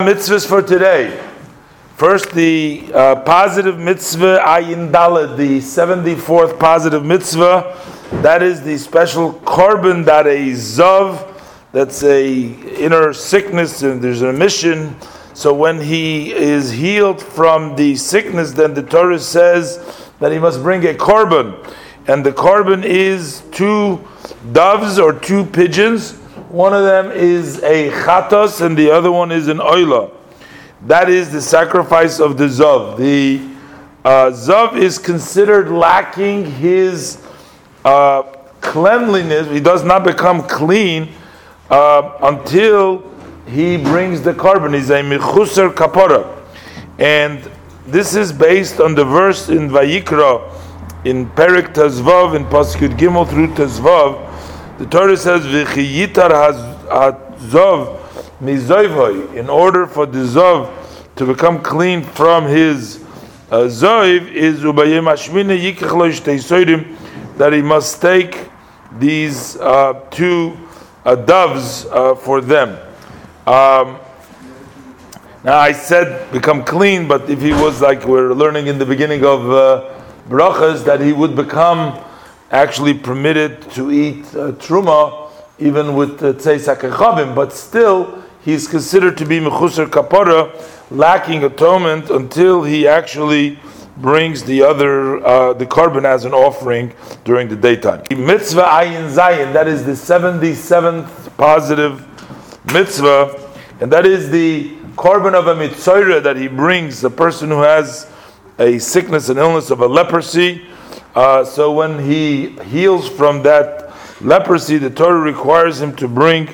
Mitzvahs for today. First, the uh, positive mitzvah ayin dalad, the 74th positive mitzvah. That is the special korban that a zav, that's a inner sickness, and there's a mission. So when he is healed from the sickness, then the Torah says that he must bring a korban, and the korban is two doves or two pigeons one of them is a chatos and the other one is an oila. That is the sacrifice of the zav. The uh, zav is considered lacking his uh, cleanliness. He does not become clean uh, until he brings the korban. He's a mechusar kapora. And this is based on the verse in Vayikra, in Perik Tazvav, in Pasuk Gimel through Tazvav, the Torah says, "V'chiyitar hazov mizoivoi." In order for the zov to become clean from his uh, zoiv, is ubayim ashmina yikach lo that he must take these uh, two uh, doves uh, for them. Um, now I said become clean, but if he was like we're learning in the beginning of uh, brachas that he would become actually permitted to eat uh, truma even with uh, tzei but still he's considered to be mechusar kapara, lacking atonement until he actually brings the other uh, the korban as an offering during the daytime. Mitzvah ayin zayin that is the seventy seventh positive mitzvah, and that is the korban of a metzora that he brings the person who has a sickness and illness of a leprosy uh, so when he heals from that leprosy, the Torah requires him to bring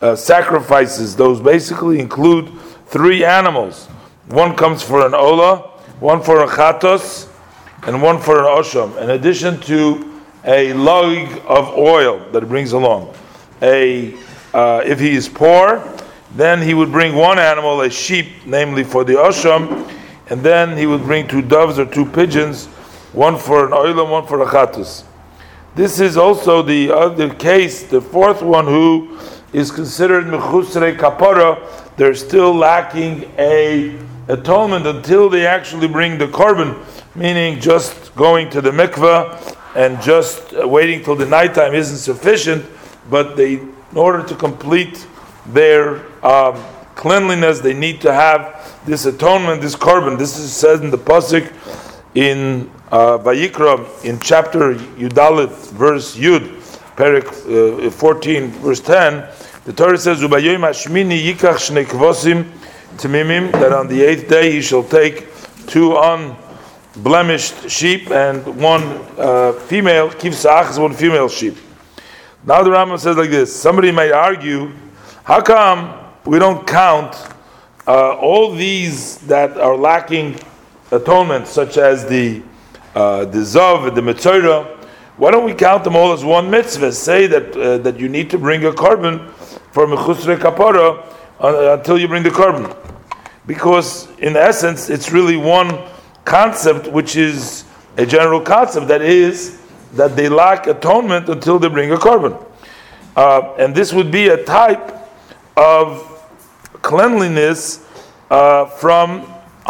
uh, sacrifices. Those basically include three animals. One comes for an ola, one for a chatos, and one for an osham. In addition to a log of oil that he brings along. A uh, if he is poor, then he would bring one animal, a sheep, namely for the osham, and then he would bring two doves or two pigeons one for an oilam, one for a chatus. This is also the other case, the fourth one who is considered mechusre kapara. They're still lacking a atonement until they actually bring the korban, meaning just going to the mikveh and just waiting till the nighttime isn't sufficient. But they, in order to complete their um, cleanliness, they need to have this atonement, this korban. This is said in the pasuk in uh, Vayikra in chapter Yudalit, verse Yud, Perik uh, 14, verse 10, the Torah says, "Ubayoyim hashmini yikach shnei kvosim timimim." That on the eighth day he shall take two unblemished sheep and one uh, female kivsach one female sheep. Now the Rambam says like this: Somebody might argue, how come we don't count uh, all these that are lacking atonement, such as the uh, the zav, the metzora, why don't we count them all as one mitzvah? Say that uh, that you need to bring a korban for mechusre kapara uh, until you bring the korban, because in essence it's really one concept, which is a general concept that is that they lack atonement until they bring a korban, uh, and this would be a type of cleanliness uh, from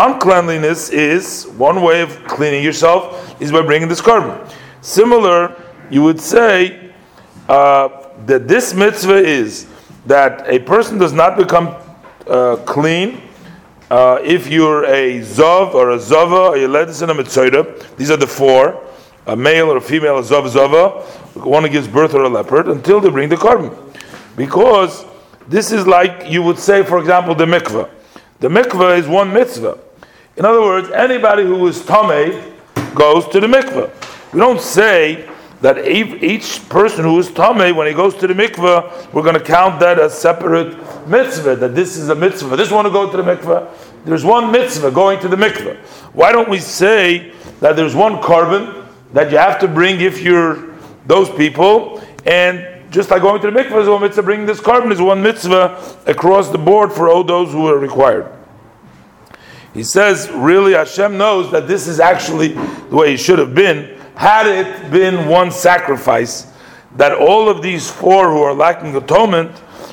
uncleanliness is one way of cleaning yourself is by bringing this korban. Similar, you would say uh, that this mitzvah is that a person does not become uh, clean uh, if you're a zav or a zava or a ledis and a metzora. These are the four: a male or a female, a zav zava, one who gives birth or a leopard, until they bring the korban, because this is like you would say, for example, the mikvah. The mikveh is one mitzvah. In other words, anybody who is tamei goes to the mikveh. We don't say that each person who is tamei, when he goes to the mikveh, we're going to count that as separate mitzvah. That this is a mitzvah. This one to go to the mikveh. There's one mitzvah going to the mikveh. Why don't we say that there's one korban that you have to bring if you're those people, and just like going to the mikveh is one mitzvah, bringing this korban is one mitzvah across the board for all those who are required. He says, really, Hashem knows that this is actually the way it should have been. Had it been one sacrifice, that all of these four who are lacking atonement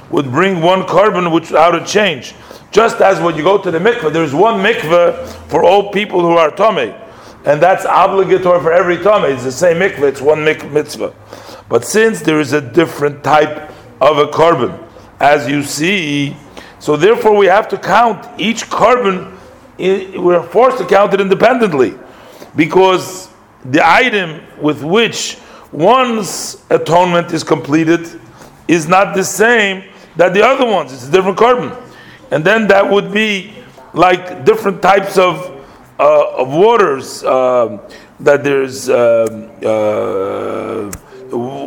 would bring one korban without a change. Just as when you go to the mikveh, there's one mikveh for all people who are Tomei. And that's obligatory for every Tomei. It's the same mikveh, it's one mitzvah. But since there is a different type of a korban, as you see, so therefore we have to count each korban, we're forced to count it independently. Because the item with which one's atonement is completed is not the same that the other ones. It's a different korban, and then that would be like different types of uh, of waters. Uh, that there's uh, uh,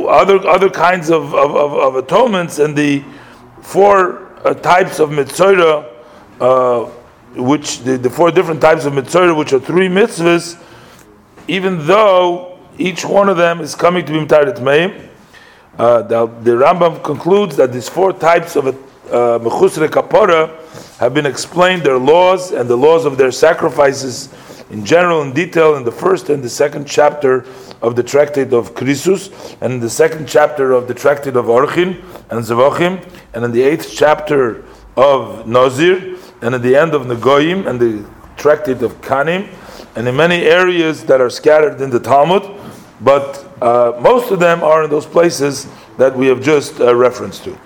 other other kinds of, of, of, of, atonements, and the four uh, types of mitzvah, which the, the, four different types of mitzvah, which are three mitzvahs, even though each one of them is coming to be mitarit meim. Uh, the, the, Rambam concludes that these four types of mechusre uh, kapora have been explained, their laws and the laws of their sacrifices in general in detail in the first and the second chapter of the tractate of Krisus, and in the second chapter of the tractate of Orchin and Zevachim, and in the eighth chapter of Nazir, and at the end of Nagoyim and the tractate of Kanim, and in many areas that are scattered in the Talmud but uh, most of them are in those places that we have just uh, referenced to.